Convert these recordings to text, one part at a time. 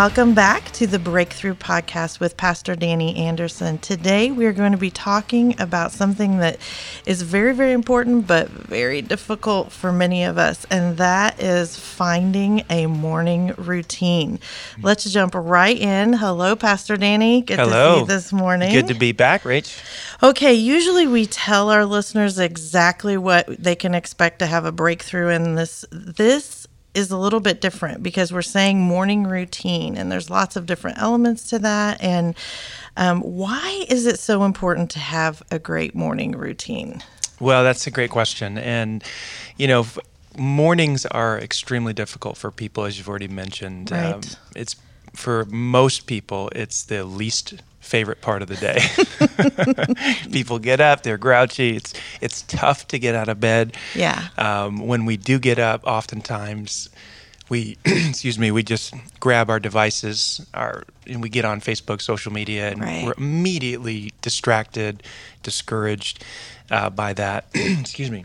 welcome back to the Breakthrough Podcast with Pastor Danny Anderson. Today, we're going to be talking about something that is very, very important, but very difficult for many of us, and that is finding a morning routine. Let's jump right in. Hello, Pastor Danny. Good Hello. to see you this morning. Good to be back, Rach. Okay, usually we tell our listeners exactly what they can expect to have a breakthrough in this. This is a little bit different because we're saying morning routine, and there's lots of different elements to that. And um, why is it so important to have a great morning routine? Well, that's a great question. And, you know, mornings are extremely difficult for people, as you've already mentioned. Um, Right. it's for most people, it's the least favorite part of the day. people get up, they're grouchy. It's it's tough to get out of bed. Yeah. Um, when we do get up, oftentimes we excuse me, we just grab our devices, our and we get on Facebook, social media, and Right. we're immediately distracted, discouraged uh, by that. excuse me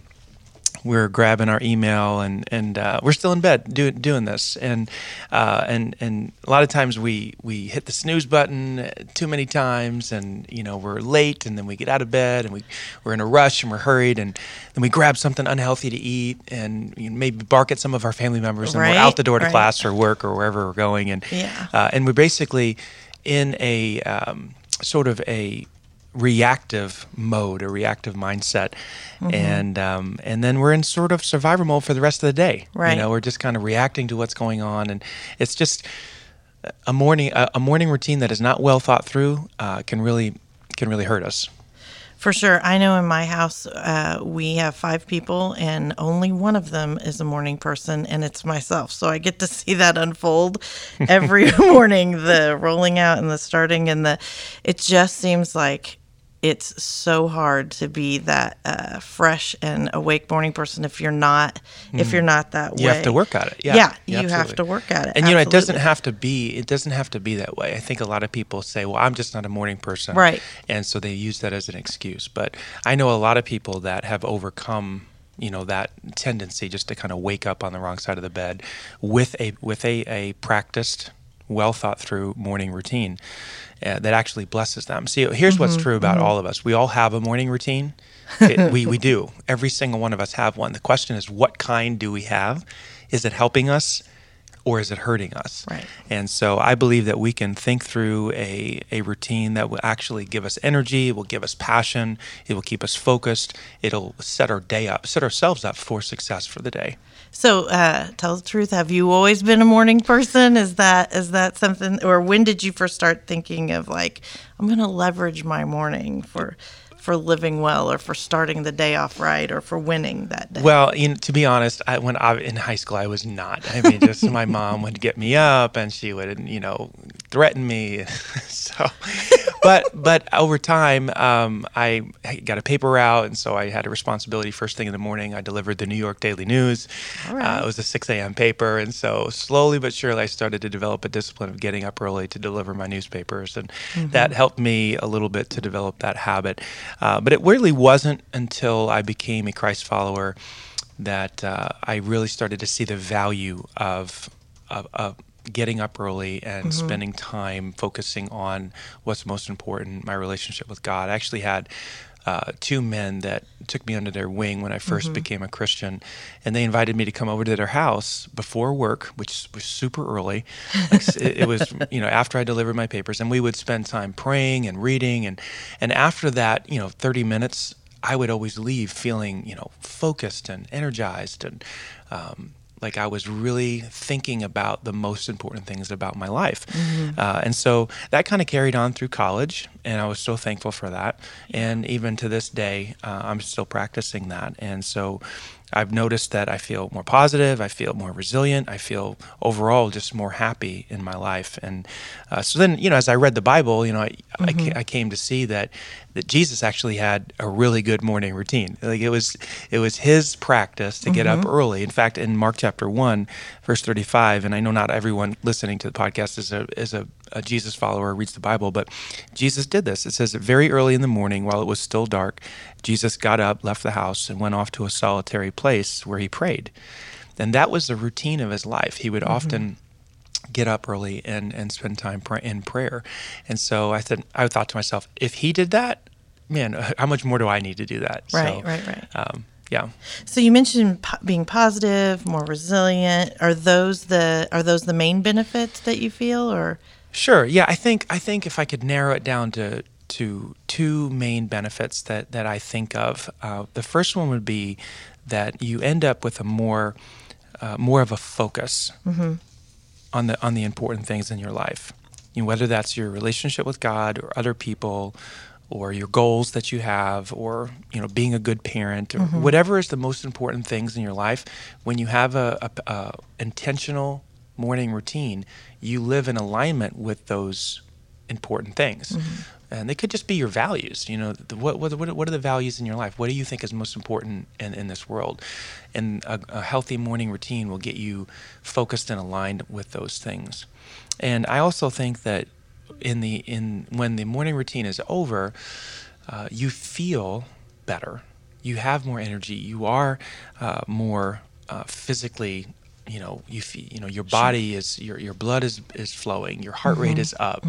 we're grabbing our email and and uh, we're still in bed doing doing this and uh, and and a lot of times we we hit the snooze button too many times and you know we're late and then we get out of bed and we we're in a rush and we're hurried and then we grab something unhealthy to eat and you know, maybe bark at some of our family members and Right, we're out the door to right. class or work or wherever we're going and Yeah. uh, and we're basically in a um, sort of a reactive mode, a reactive mindset, Mm-hmm. and um, and then we're in sort of survivor mode for the rest of the day. Right. You know, we're just kind of reacting to what's going on, and it's just a morning a, a morning routine that is not well thought through uh, can really can really hurt us. For sure. I know in my house, uh, we have five people, and only one of them is a morning person, and it's myself. So I get to see that unfold every morning the rolling out and the starting, and the it just seems like it's so hard to be that uh, fresh and awake morning person if you're not if you're not that way. You have to work at it. Yeah, Yeah, you have to work at it. And you know, it doesn't have to be. It doesn't have to be that way. I think a lot of people say, "Well, I'm just not a morning person," Right. And so they use that as an excuse. But I know a lot of people that have overcome, you know, that tendency just to kind of wake up on the wrong side of the bed with a with a a practiced, well thought through morning routine uh, that actually blesses them. See, here's what's true about all of us. We all have a morning routine. It, we we do. Every single one of us have one. The question is, what kind do we have? Is it helping us? or is it hurting us? Right. And so I believe that we can think through a, a routine that will actually give us energy, it will give us passion, it will keep us focused, it'll set our day up, set ourselves up for success for the day. So, uh, tell the truth. Have you always been a morning person? Is that is that something, or when did you first start thinking of like, I'm going to leverage my morning for for living well, or for starting the day off right, or for winning that day? Well, you know, to be honest, I, when I in high school, I was not. I mean, just my mom would get me up, and she would, you know, threaten me. so, but but over time, um, I got a paper route, and so I had a responsibility. First thing in the morning, I delivered the New York Daily News. Right. Uh, it was a 6 a.m. paper, and so slowly but surely, I started to develop a discipline of getting up early to deliver my newspapers, and that helped me a little bit to develop that habit. Uh, but it really wasn't until I became a Christ follower that uh, I really started to see the value of, of, of getting up early and spending time focusing on what's most important, my relationship with God. I actually had uh, two men that took me under their wing when I 1st became a Christian, and they invited me to come over to their house before work, which was super early. Like, it, it was, you know, after I delivered my papers, and we would spend time praying and reading, and and after that, you know, 30 minutes, I would always leave feeling, you know, focused and energized and. Um, like I was really thinking about the most important things about my life. Uh, and so that kind of carried on through college, and I was so thankful for that. And even to this day, uh, I'm still practicing that. And so I've noticed that I feel more positive, I feel more resilient, I feel overall just more happy in my life. And uh, so then, you know, as I read the Bible, you know, I, I, ca- I came to see that that Jesus actually had a really good morning routine. Like it was, it was his practice to get up early. In fact, in Mark chapter one, verse thirty-five, and I know not everyone listening to the podcast is a is a, a Jesus follower reads the Bible, but Jesus did this. It says that very early in the morning, while it was still dark, Jesus got up, left the house, and went off to a solitary place where he prayed. And that was the routine of his life. He would often get up early and and spend time pr- in prayer. And so I said, I thought to myself, if he did that, man, how much more do I need to do that? Right, so, right, right. Um, yeah. So you mentioned po- being positive, more resilient. Are those the are those the main benefits that you feel, or Sure. Yeah, I think I think if I could narrow it down to to two main benefits that that I think of, uh, the first one would be that you end up with a more uh, more of a focus on the on the important things in your life. You know, whether that's your relationship with God or other people, or your goals that you have, or you know, being a good parent, or whatever is the most important things in your life. When you have a, a, a intentional morning routine, you live in alignment with those important things. And they could just be your values. You know, the, what, what, what what are the values in your life? What do you think is most important in, in this world? And a, a healthy morning routine will get you focused and aligned with those things. And I also think that in the in when the morning routine is over, uh, you feel better. You have more energy. You are uh, more uh, physically. You know, you feel, you know your body is your your blood is is flowing. Your heart rate is up.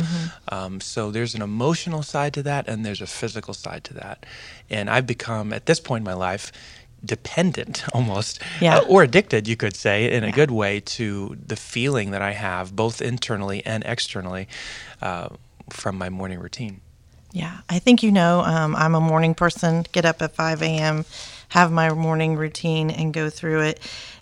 Um, so there's an emotional side to that, and there's a physical side to that. And I've become at this point in my life dependent almost Yeah. uh, or addicted you could say in a good way to the feeling that i have both internally and externally uh, from my morning routine Yeah, I think you know um, I'm a morning person. Get up at 5 a.m., have my morning routine, and go through it.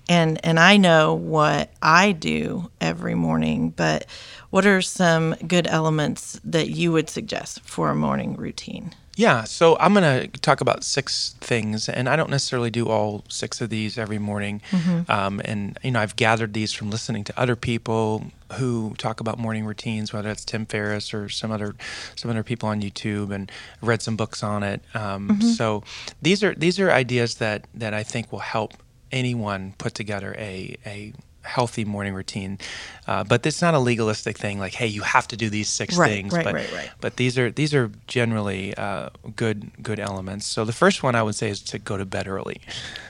And and I know what I do every morning. But what are some good elements that you would suggest for a morning routine? Yeah, so I'm going to talk about six things, and I don't necessarily do all six of these every morning. Um, and you know, I've gathered these from listening to other people who talk about morning routines, whether it's Tim Ferriss or some other some other people on YouTube, and read some books on it. Um, So these are these are ideas that that I think will help anyone put together a a healthy morning routine. Uh, but it's not a legalistic thing like, hey, you have to do these six Right, things. right, but, right, right. but these are these are generally uh, good good elements. So the first one I would say is to go to bed early.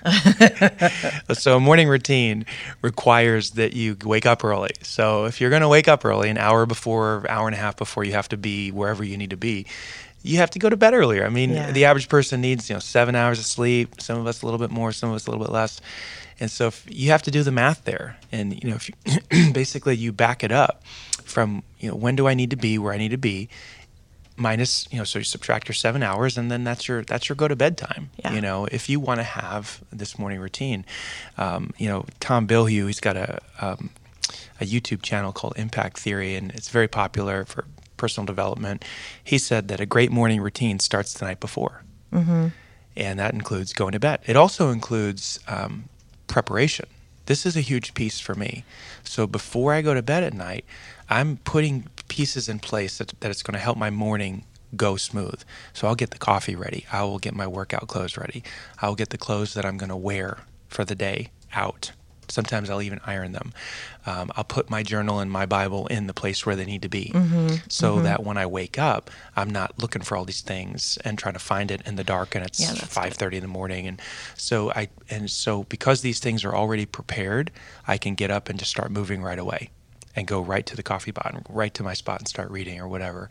so a morning routine requires that you wake up early. So if you're going to wake up early, an hour before, hour and a half before you have to be wherever you need to be, you have to go to bed earlier. I mean, Yeah. the average person needs you know seven hours of sleep. Some of us a little bit more, some of us a little bit less. And so if you have to do the math there, and you know, if you, basically you back it up from you know when do I need to be where I need to be, minus you know so you subtract your seven hours and then that's your that's your go to bed time Yeah. you know if you want to have this morning routine um, you know Tom Bilyeu he's got a um, a youtube channel called impact theory and it's very popular for personal development he said that a great morning routine starts the night before. And that includes going to bed. It also includes um, preparation. This is a huge piece for me. So before i go to bed at night i'm putting pieces in place that, that it's going to help my morning go smooth. So i'll get the coffee ready. I will get my workout clothes ready. I'll get the clothes that i'm going to wear for the day out sometimes i'll even iron them. Um, i'll put my journal and my bible in the place where they need to be. So that when i wake up i'm not looking for all these things and trying to find it in the dark and it's Yeah, that's good. 5:30 in the morning. And so I and so because these things are already prepared I can get up and just start moving right away and go right to the coffee pot and right to my spot and start reading or whatever.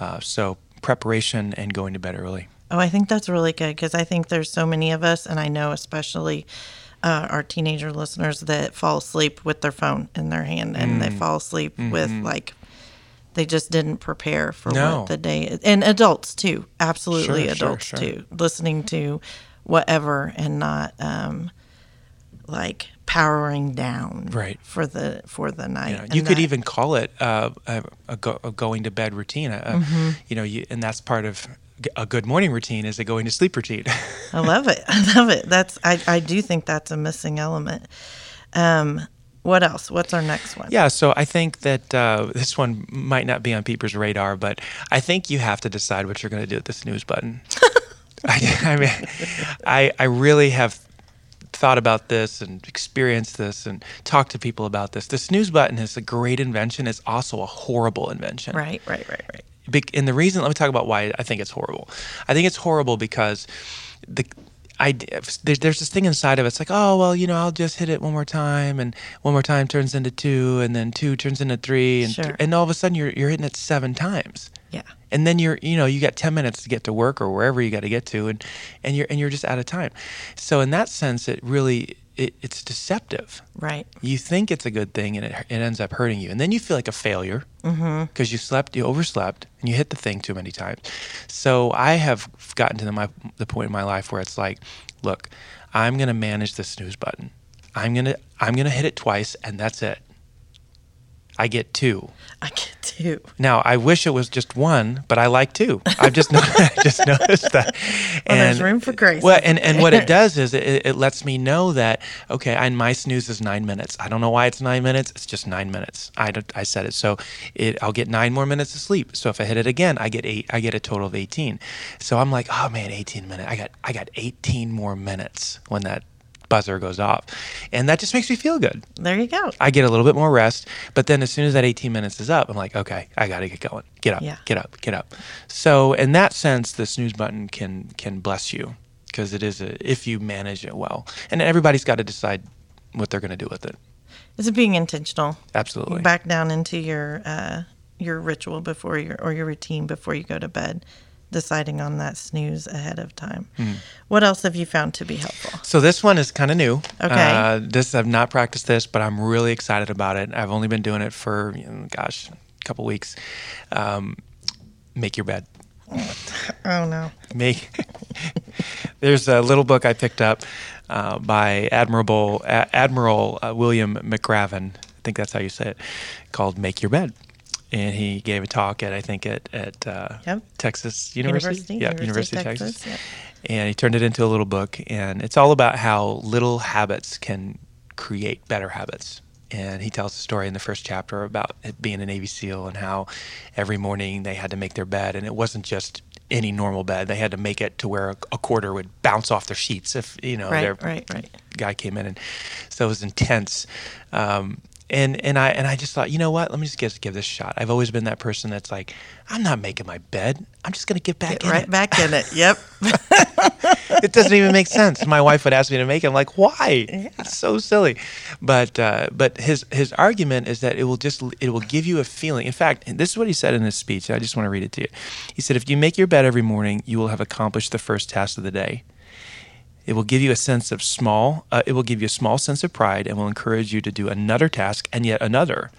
Uh, so preparation and going to bed early. Oh, I think that's really good because I think there's so many of us, and I know especially uh, our teenager listeners that fall asleep with their phone in their hand and Mm. they fall asleep with like they just didn't prepare for Mm-hmm. No. what the day is. And adults too, absolutely Sure, sure, adults sure. too, listening to whatever and not um, like powering down Right. for the for the night. you, know, you could that- even call it uh, a, a, go, a going to bed routine uh, Mm-hmm. you know you, and that's part of a good morning routine is a going to sleep routine I love it. I love it. That's I, I do think that's a missing element. Um, what else? What's our next one? Yeah, so I think that uh, this one might not be on Peeper's radar, but I think you have to decide what you're going to do with the snooze button. I, I mean, I, I really have thought about this and experienced this and talked to people about this. The snooze button is a great invention. It's also a horrible invention. Right, right, right, right. And the reason let me talk about why I think it's horrible. I think it's horrible because the I there's this thing inside of it. It's like, oh well, you know, I'll just hit it one more time, and one more time turns into two, and then two turns into three, and Sure. th- and all of a sudden you're you're hitting it seven times, Yeah. and then you're you know you got ten minutes to get to work or wherever you got to get to, and and you're and you're just out of time. So in that sense, it really it, it's deceptive. Right. You think it's a good thing, and it it ends up hurting you, and then you feel like a failure mm-hmm. because you slept, you overslept, you hit the thing too many times. So I have gotten to the, my, the point in my life where it's like, look, I'm gonna manage the snooze button. I'm gonna I'm gonna hit it twice, and that's it. I get two. I get two. Now I wish it was just one, but I like two. I've just no- I just noticed that. Well, there's room for grace. Well, and, and what it does is it, it lets me know that okay, and my snooze is nine minutes. I don't know why it's nine minutes. It's just nine minutes. I I said it, so it I'll get nine more minutes of sleep. So if I hit it again, I get eight. I get a total of eighteen. So I'm like, oh man, eighteen minutes. I got I got eighteen more minutes when that buzzer goes off, and that just makes me feel good. There you go. I get a little bit more rest. But then as soon as that 18 minutes is up, I'm like, okay, I got to get going. Get up, Yeah. get up, get up. So in that sense, the snooze button can can bless you because it is a, if you manage it well. And everybody's got to decide what they're going to do with it. Is it being intentional? Absolutely. Back down into your uh, your ritual before your or your routine before you go to bed, deciding on that snooze ahead of time. Hmm. What else have you found to be helpful? So this one is kind of new. Okay. Uh, this I've not practiced this, but I'm really excited about it. I've only been doing it for, you know, gosh, a couple weeks. Um, make your bed. Oh no. make there's a little book I picked up uh, by Admirable Admiral uh, William McRaven. I think that's how you say it, called "Make Your Bed," and he gave a talk at I think at at uh, Yep. Texas University, University, yeah, University University of Texas, Texas, yep. and he turned it into a little book, and it's all about how little habits can create better habits. And he tells a story in the first chapter about it being a Navy SEAL and how every morning they had to make their bed, and it wasn't just any normal bed. They had to make it to where a, a quarter would bounce off their sheets if you know Right, their right, right. guy came in, and so it was intense. Um, and and I and I just thought, you know what? Let me just give, give this a shot. I've always been that person that's like, I'm not making my bed. I'm just gonna get back Get in right it. back in it. Yep. it doesn't even make sense. My wife would ask me to make it. I'm like, why? It's so silly. But uh, but his his argument is that it will just it will give you a feeling. In fact, this is what he said in his speech. I just want to read it to you. He said, if you make your bed every morning, you will have accomplished the first task of the day. It will give you a sense of small. Uh, it will give you a small sense of pride and will encourage you to do another task and yet another.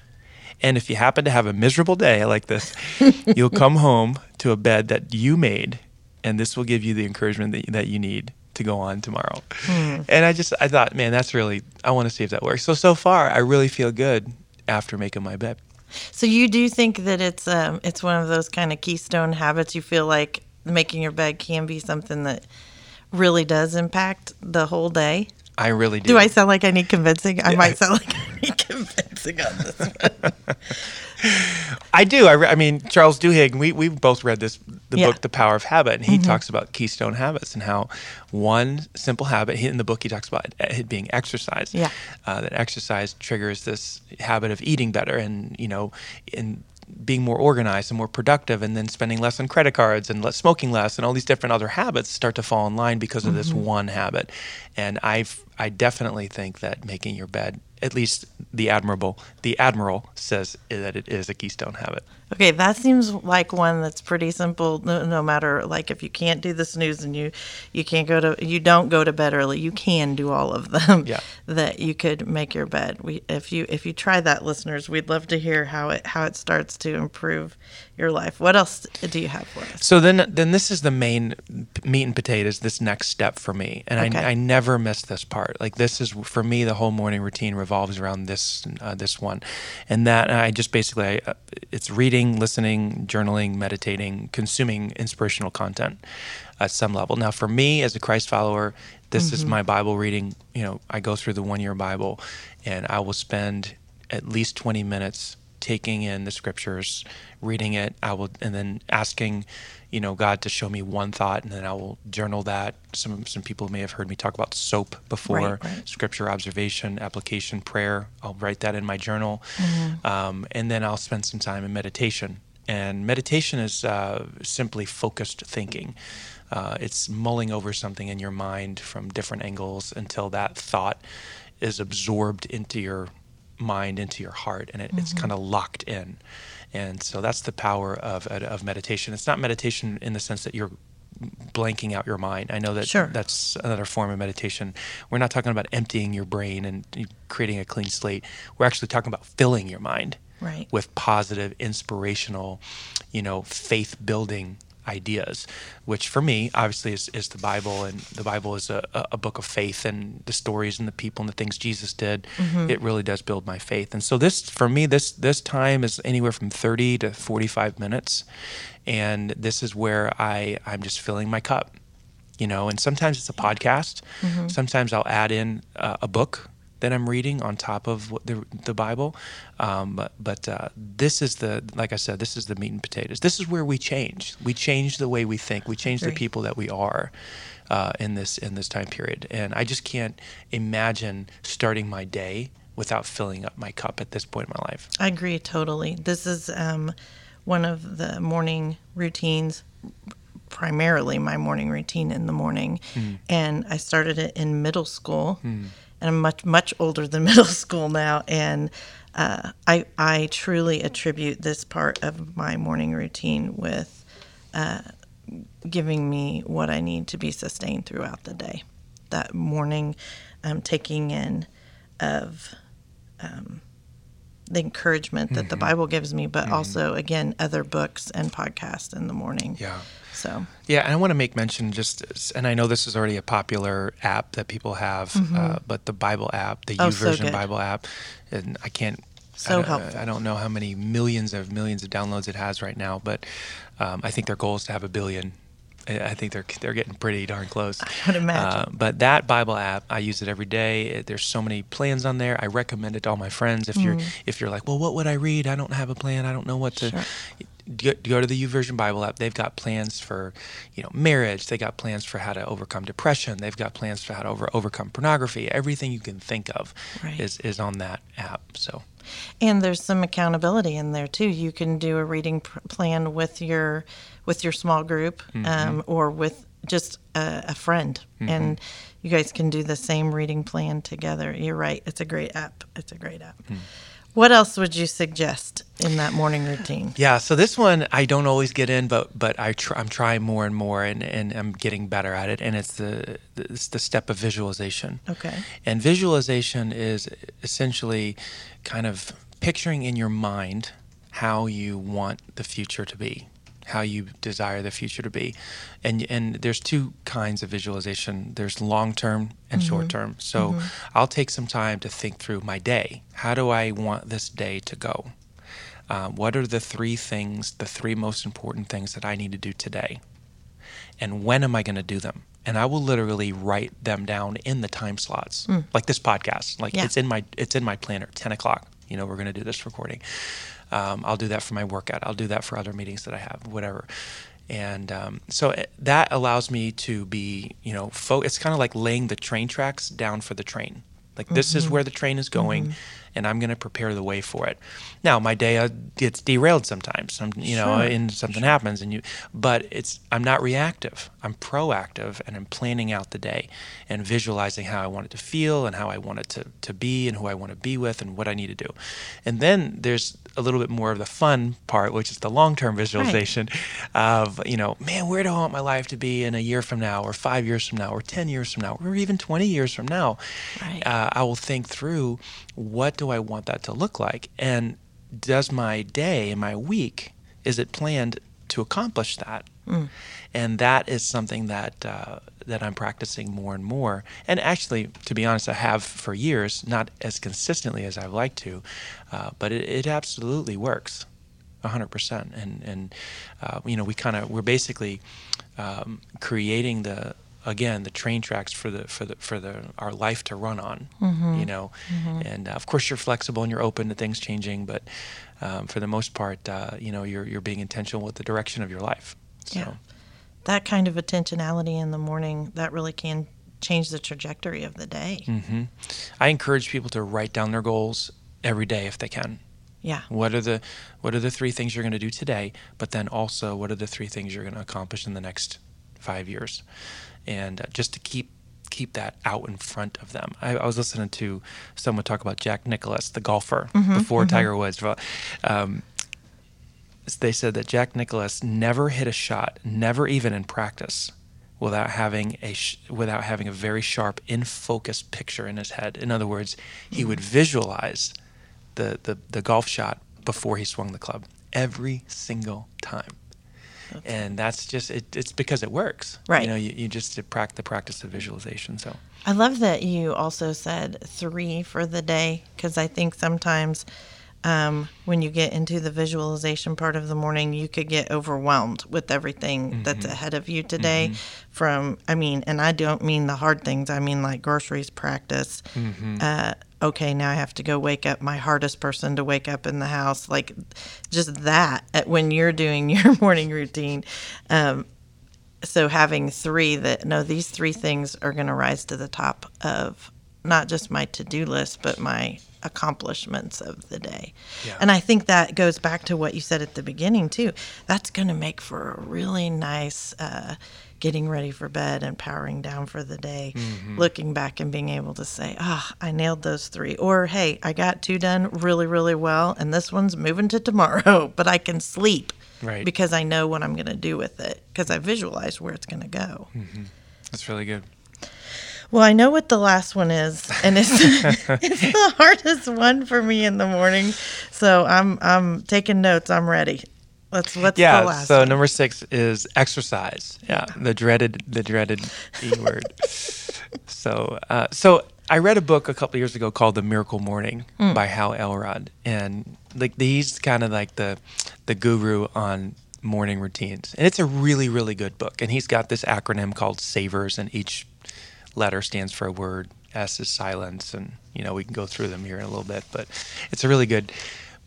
And if you happen to have a miserable day like this, you'll come home to a bed that you made, and this will give you the encouragement that, that you need to go on tomorrow. And I just I thought, man, that's really I want to see if that works. So so far, I really feel good after making my bed. So you do think that it's um it's one of those kind of keystone habits you feel like making your bed can be something that really does impact the whole day? I really do. Do I sound like I need convincing? I might sound like I need convincing on this one. I do. I, re- I mean, Charles Duhigg. We we both read this the Yeah. book, The Power of Habit, and he talks about keystone habits and how one simple habit. In the book, he talks about it being exercise. Yeah. Uh, that exercise triggers this habit of eating better, and you know, in being more organized and more productive, and then spending less on credit cards and less, smoking less, and all these different other habits start to fall in line because of this mm-hmm. one habit. And I I definitely think that making your bed, at least the admirable, the admiral says that it is a keystone habit. Okay, that seems like one that's pretty simple. No, no matter like if you can't do the snooze and you you can't go to you don't go to bed early, you can do all of them. Yeah. That you could make your bed. We if you if you try that, listeners, we'd love to hear how it how it starts to improve your life. What else do you have for us? So then, then this is the main meat and potatoes. This next step for me, and Okay. I, I never miss this part. Like this is for me, the whole morning routine revolves around this uh, this one, and that I just basically I, uh, it's reading, listening, journaling, meditating, consuming inspirational content at some level. Now, for me as a Christ follower, this is my Bible reading. You know, I go through the one year Bible, and I will spend at least twenty minutes taking in the scriptures, reading it. I will, and then asking, you know, God to show me one thought, and then I will journal that. Some some people may have heard me talk about soap before. Right, right. Scripture observation, application, prayer. I'll write that in my journal, um, and then I'll spend some time in meditation. And meditation is uh, simply focused thinking. Uh, it's mulling over something in your mind from different angles until that thought is absorbed into your mind, into your heart, and it, mm-hmm. it's kind of locked in. And so that's the power of, of meditation. It's not meditation in the sense that you're blanking out your mind. I know that sure. that's another form of meditation. We're not talking about emptying your brain and creating a clean slate. We're actually talking about filling your mind right. with positive, inspirational, you know, faith building ideas, which for me, obviously, is, is the Bible. And the Bible is a, a book of faith and the stories and the people and the things Jesus did. Mm-hmm. It really does build my faith. And so, this, for me, this, this time is anywhere from 30 to 45 minutes. And this is where I, I'm just filling my cup. You know, and sometimes it's a podcast. Mm-hmm. Sometimes I'll add in uh, a book that I'm reading on top of the the Bible. Um, but but uh, this is the like I said, this is the meat and potatoes. This is where we change. We change the way we think. We change the people that we are uh, in this in this time period. And I just can't imagine starting my day without filling up my cup at this point in my life. I agree totally. This is um, one of the morning routines primarily my morning routine in the morning mm. and i started it in middle school mm and I'm much much older than middle school now, and uh, I I truly attribute this part of my morning routine with uh, giving me what I need to be sustained throughout the day. That morning, um, taking in of um, the encouragement that mm-hmm. the Bible gives me, but mm-hmm. also again other books and podcasts in the morning. Yeah. So yeah, and I want to make mention just, and I know this is already a popular app that people have, mm-hmm. uh, but the Bible app, the oh, Version so Bible app, and I can't. So I helpful. I don't know how many millions of millions of downloads it has right now, but um, I think their goal is to have a billion I think they're they're getting pretty darn close. I would imagine. Uh, but that Bible app, I use it every day. There's so many plans on there. I recommend it to all my friends. If mm. you're if you're like, well, what would I read? I don't have a plan. I don't know what to. Sure. Go, to the YouVersion Bible app. They've got plans for, you know, marriage. They got plans for how to overcome depression. They've got plans for how to over, overcome pornography. Everything you can think of right. is is on that app. So. And there's some accountability in there too. You can do a reading plan with your with your small group mm-hmm. um, or with just a, a friend, mm-hmm. and you guys can do the same reading plan together. You're right. It's a great app. It's a great app. Mm. What else would you suggest in that morning routine? Yeah, so this one I don't always get in, but but I tr- I'm trying more and more, and, and I'm getting better at it. And it's the it's the step of visualization. Okay. And visualization is essentially kind of picturing in your mind how you want the future to be how you desire the future to be. And and there's two kinds of visualization. There's long term and mm-hmm. short term. So mm-hmm. I'll take some time to think through my day. How do I want this day to go? Um, what are the three things, the three most important things that I need to do today? And when am I going to do them? And I will literally write them down in the time slots, mm. like this podcast. Like yeah. it's in my it's in my planner, ten o'clock. You know, we're going to do this recording. Um, I'll do that for my workout. I'll do that for other meetings that I have, whatever. And um, so it, that allows me to be, you know, fo- it's kind of like laying the train tracks down for the train. Like this mm-hmm. is where the train is going. Mm-hmm and I'm going to prepare the way for it. Now, my day uh, gets derailed sometimes, some, you sure. know, and something sure. happens, and you. But it's I'm not reactive. I'm proactive, and I'm planning out the day and visualizing how I want it to feel and how I want it to to be and who I want to be with and what I need to do. And then there's a little bit more of the fun part, which is the long-term visualization right. of you know, man, where do I want my life to be in a year from now, or five years from now, or ten years from now, or even twenty years from now. Right. Uh, I will think through what do I want that to look like? And does my day and my week, is it planned to accomplish that? Mm. And that is something that uh, that I'm practicing more and more. And actually, to be honest, I have for years, not as consistently as I'd like to, uh, but it, it, absolutely works, 100%. And and uh, you know, we kind of we're basically um, creating the again the train tracks for the for the for the our life to run on mm-hmm. you know mm-hmm. and uh, of course you're flexible and you're open to things changing but um, for the most part uh, you know you're you're being intentional with the direction of your life so. yeah that kind of intentionality in the morning that really can change the trajectory of the day mm-hmm. i encourage people to write down their goals every day if they can yeah what are the what are the three things you're going to do today but then also what are the three things you're going to accomplish in the next five years, and uh, just to keep keep that out in front of them. I, I, was listening to someone talk about Jack Nicklaus, the golfer, mm-hmm, before mm-hmm. Tiger Woods. Um, they said that Jack Nicklaus never hit a shot, never even in practice, without having a sh- without having a very sharp, in focus picture in his head. In other words, he would mm-hmm. visualize the, the, the golf shot before he swung the club every single time. Okay. And that's just it, it's because it works, right? You know, you, you just practice the practice of visualization. So I love that you also said three for the day because I think sometimes um, when you get into the visualization part of the morning, you could get overwhelmed with everything mm-hmm. that's ahead of you today. Mm-hmm. From, I mean, and I don't mean the hard things, I mean like groceries practice. Mm-hmm. Uh, okay, now I have to go wake up my hardest person to wake up in the house. Like just that when you're doing your morning routine. Um, so having three that, no, these three things are going to rise to the top of not just my to do list, but my accomplishments of the day. Yeah. And I think that goes back to what you said at the beginning, too. That's going to make for a really nice uh, getting ready for bed and powering down for the day, mm-hmm. looking back and being able to say, ah, oh, I nailed those three. Or, hey, I got two done really, really well, and this one's moving to tomorrow, but I can sleep. Right. Because I know what I'm going to do with it because I visualize where it's going to go. Mm-hmm. That's really good. Well, I know what the last one is, and it's it's the hardest one for me in the morning. So I'm I'm taking notes. I'm ready. Let's what's yeah, the last? so one? number six is exercise. Yeah, the dreaded the dreaded E word. so uh, so I read a book a couple years ago called The Miracle Morning mm. by Hal Elrod, and like he's kind of like the the guru on morning routines, and it's a really really good book. And he's got this acronym called SAVERS, and each letter stands for a word. S is silence, and you know we can go through them here in a little bit, but it's a really good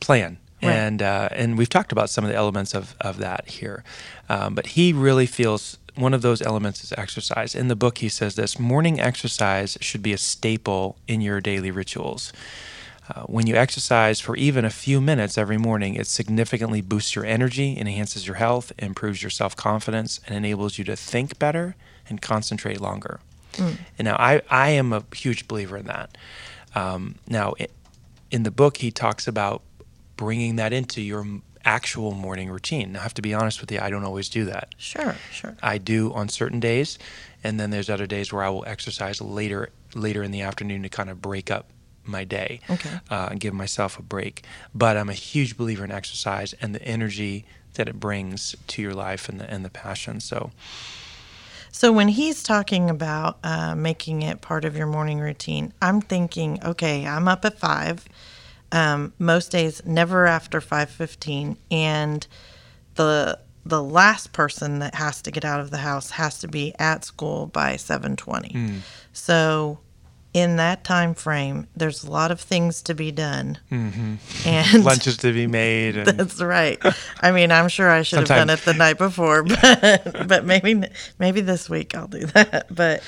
plan. Right. And uh, and we've talked about some of the elements of of that here, um, but he really feels one of those elements is exercise. In the book, he says this: morning exercise should be a staple in your daily rituals. Uh, when you exercise for even a few minutes every morning, it significantly boosts your energy, enhances your health, improves your self confidence, and enables you to think better and concentrate longer. Mm. And now I, I am a huge believer in that. Um, now, it, in the book, he talks about bringing that into your actual morning routine. Now, I have to be honest with you, I don't always do that. Sure, sure. I do on certain days, and then there's other days where I will exercise later later in the afternoon to kind of break up my day okay. uh, and give myself a break. But I'm a huge believer in exercise and the energy that it brings to your life and the and the passion. So so when he's talking about uh, making it part of your morning routine, I'm thinking, okay, I'm up at five. Um, most days, never after five fifteen, and the the last person that has to get out of the house has to be at school by seven twenty. Mm. So in that time frame, there's a lot of things to be done, mm-hmm. and lunches to be made. And... That's right. I mean, I'm sure I should Sometime. have done it the night before, but but maybe maybe this week I'll do that. But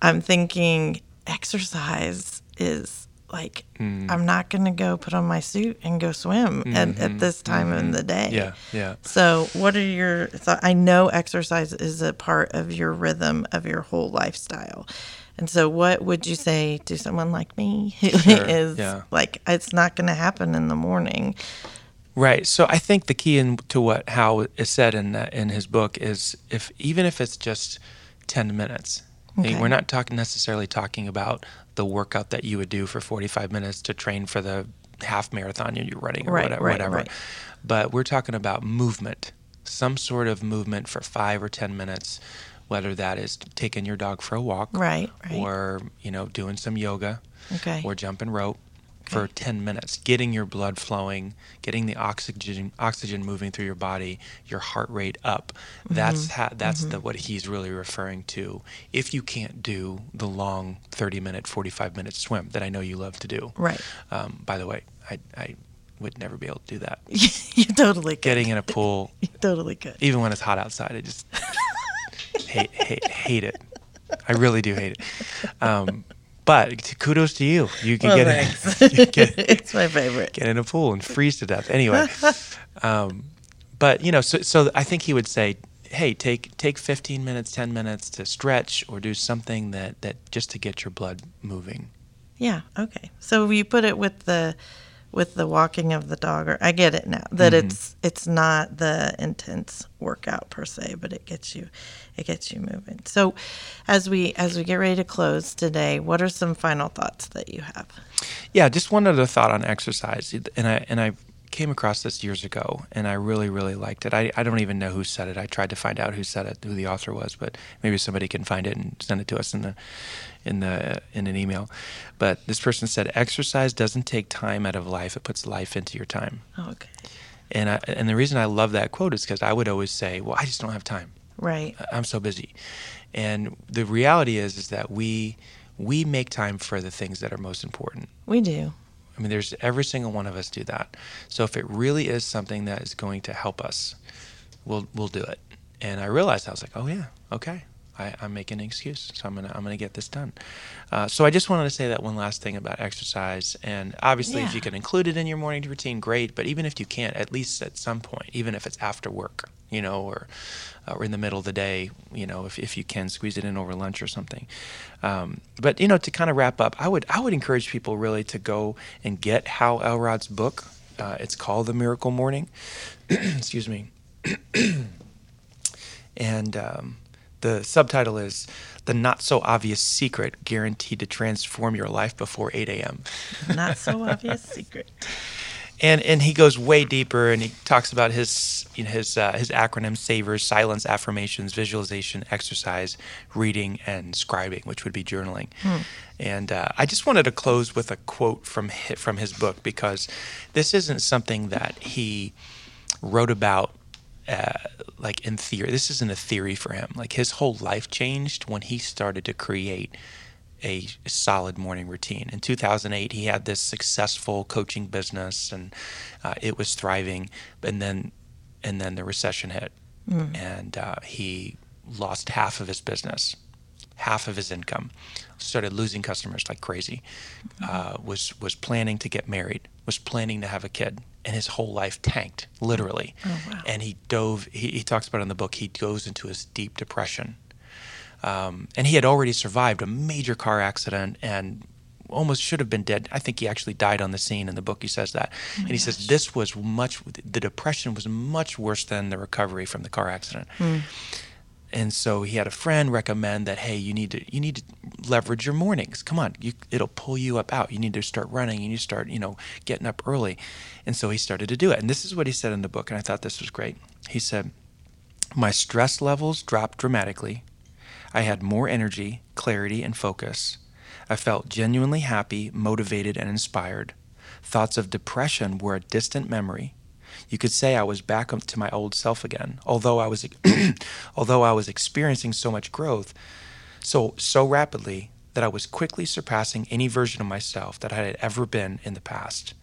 I'm thinking exercise is like mm. I'm not going to go put on my suit and go swim mm-hmm. at, at this time mm-hmm. in the day. Yeah, yeah. So, what are your thoughts? I know exercise is a part of your rhythm of your whole lifestyle. And so, what would you say to someone like me who sure, is yeah. like, it's not going to happen in the morning? Right. So I think the key in, to what Hal is said in uh, in his book is if even if it's just ten minutes, okay. we're not talking necessarily talking about the workout that you would do for forty five minutes to train for the half marathon you're running or right, whatever. Right, whatever. Right. But we're talking about movement, some sort of movement for five or ten minutes whether that is taking your dog for a walk, right, right. or you know doing some yoga, okay. or jumping rope. For 10 minutes, getting your blood flowing, getting the oxygen oxygen moving through your body, your heart rate up. Mm-hmm. That's ha- that's mm-hmm. the what he's really referring to. If you can't do the long 30 minute, 45 minute swim that I know you love to do, right? Um, by the way, I, I would never be able to do that. you totally could. Getting in a pool, you totally could. Even when it's hot outside, I just hate, hate, hate it. I really do hate it. Um, but kudos to you. You can well, get, in, get it's my favorite. Get in a pool and freeze to death. Anyway, um, but you know, so so I think he would say hey, take take 15 minutes, 10 minutes to stretch or do something that that just to get your blood moving. Yeah. Okay. So you put it with the with the walking of the dog or I get it now that mm-hmm. it's it's not the intense workout per se but it gets you it gets you moving. So as we as we get ready to close today, what are some final thoughts that you have? Yeah, just one other thought on exercise and I and I came across this years ago and I really, really liked it. I, I don't even know who said it. I tried to find out who said it, who the author was, but maybe somebody can find it and send it to us in the in the in an email. But this person said exercise doesn't take time out of life, it puts life into your time. Oh, okay. And I, and the reason I love that quote is because I would always say, "Well, I just don't have time. Right. I'm so busy." And the reality is is that we we make time for the things that are most important. We do. I mean, there's every single one of us do that. So if it really is something that is going to help us, we'll we'll do it. And I realized I was like, oh yeah, okay, I, am making an excuse, so I'm gonna I'm gonna get this done. Uh, so I just wanted to say that one last thing about exercise, and obviously, yeah. if you can include it in your morning routine, great. But even if you can't, at least at some point, even if it's after work, you know, or uh, or in the middle of the day, you know, if, if you can squeeze it in over lunch or something. Um, but you know, to kind of wrap up, I would I would encourage people really to go and get Hal Elrod's book. Uh, it's called The Miracle Morning. Excuse me. and um, the subtitle is The Not So Obvious Secret Guaranteed to Transform Your Life Before 8 a.m. Not So Obvious Secret. And, and he goes way deeper and he talks about his you know, his uh, his acronym savers silence affirmations visualization exercise reading and scribing which would be journaling hmm. and uh, I just wanted to close with a quote from his, from his book because this isn't something that he wrote about uh, like in theory. This isn't a theory for him. Like his whole life changed when he started to create a solid morning routine. In 2008, he had this successful coaching business, and uh, it was thriving. And then, and then the recession hit, mm. and uh, he lost half of his business, half of his income. Started losing customers like crazy. Mm-hmm. was was planning to get married. Was planning to have a kid and his whole life tanked, literally. Oh, wow. And he dove, he, he, talks about it in the book, he goes into his deep depression. Um, and he had already survived a major car accident and almost should have been dead. I think he actually died on the scene in the book. He says that. Oh and he gosh. says this was much, the depression was much worse than the recovery from the car accident. Mm and so he had a friend recommend that hey you need to you need to leverage your mornings. Come on you, it'll pull you up out. You need to start running. You need to start you know getting up early. And so he started to do it. And this is what he said in the book and i thought this was great. He said my stress levels dropped dramatically. I had more energy clarity and focus. I felt genuinely happy motivated and inspired. Thoughts of depression were a distant memory you could say I was back to my old self again, although I was although I was experiencing so much growth so so rapidly that I was quickly surpassing any version of myself that I had ever been in the past.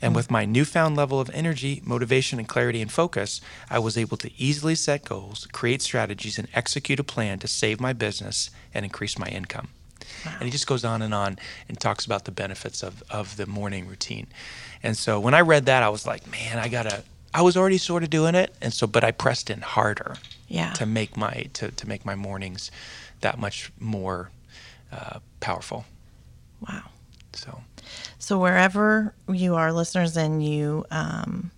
And with my newfound level of energy, motivation, and clarity and focus, I was able to easily set goals, create strategies, and execute a plan to save my business and increase my income. Wow. And he just goes on and on and talks about the benefits of, of the morning routine. And so when I read that, I was like, man, I gotta. I was already sort of doing it, and so but I pressed in harder. Yeah. To make my to to make my mornings that much more uh, powerful. Wow. So. So wherever you are, listeners, and you um,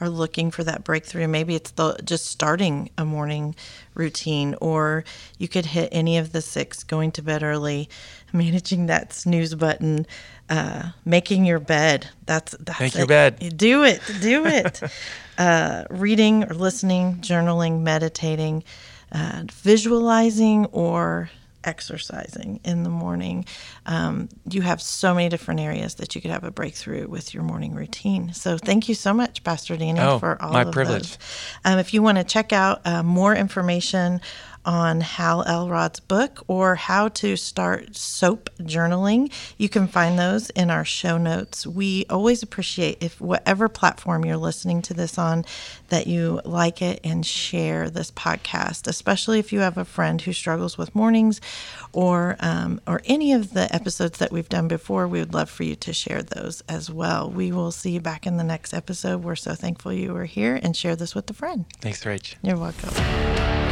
are looking for that breakthrough, maybe it's the just starting a morning routine, or you could hit any of the six: going to bed early, managing that snooze button, uh, making your bed. That's that's make it. your bed. Do it. Do it. uh, reading or listening, journaling, meditating, uh, visualizing, or exercising in the morning. Um, you have so many different areas that you could have a breakthrough with your morning routine. So thank you so much, Pastor Danny, oh, for all my of privilege. those. Um, if you want to check out uh, more information on Hal Elrod's book or how to start soap journaling, you can find those in our show notes. We always appreciate if whatever platform you're listening to this on, that you like it and share this podcast, especially if you have a friend who struggles with mornings or um, or any of the episodes that we've done before. We would love for you to share those as well. We will see you back in the next episode. We're so thankful you were here and share this with a friend. Thanks, Rach. You're welcome.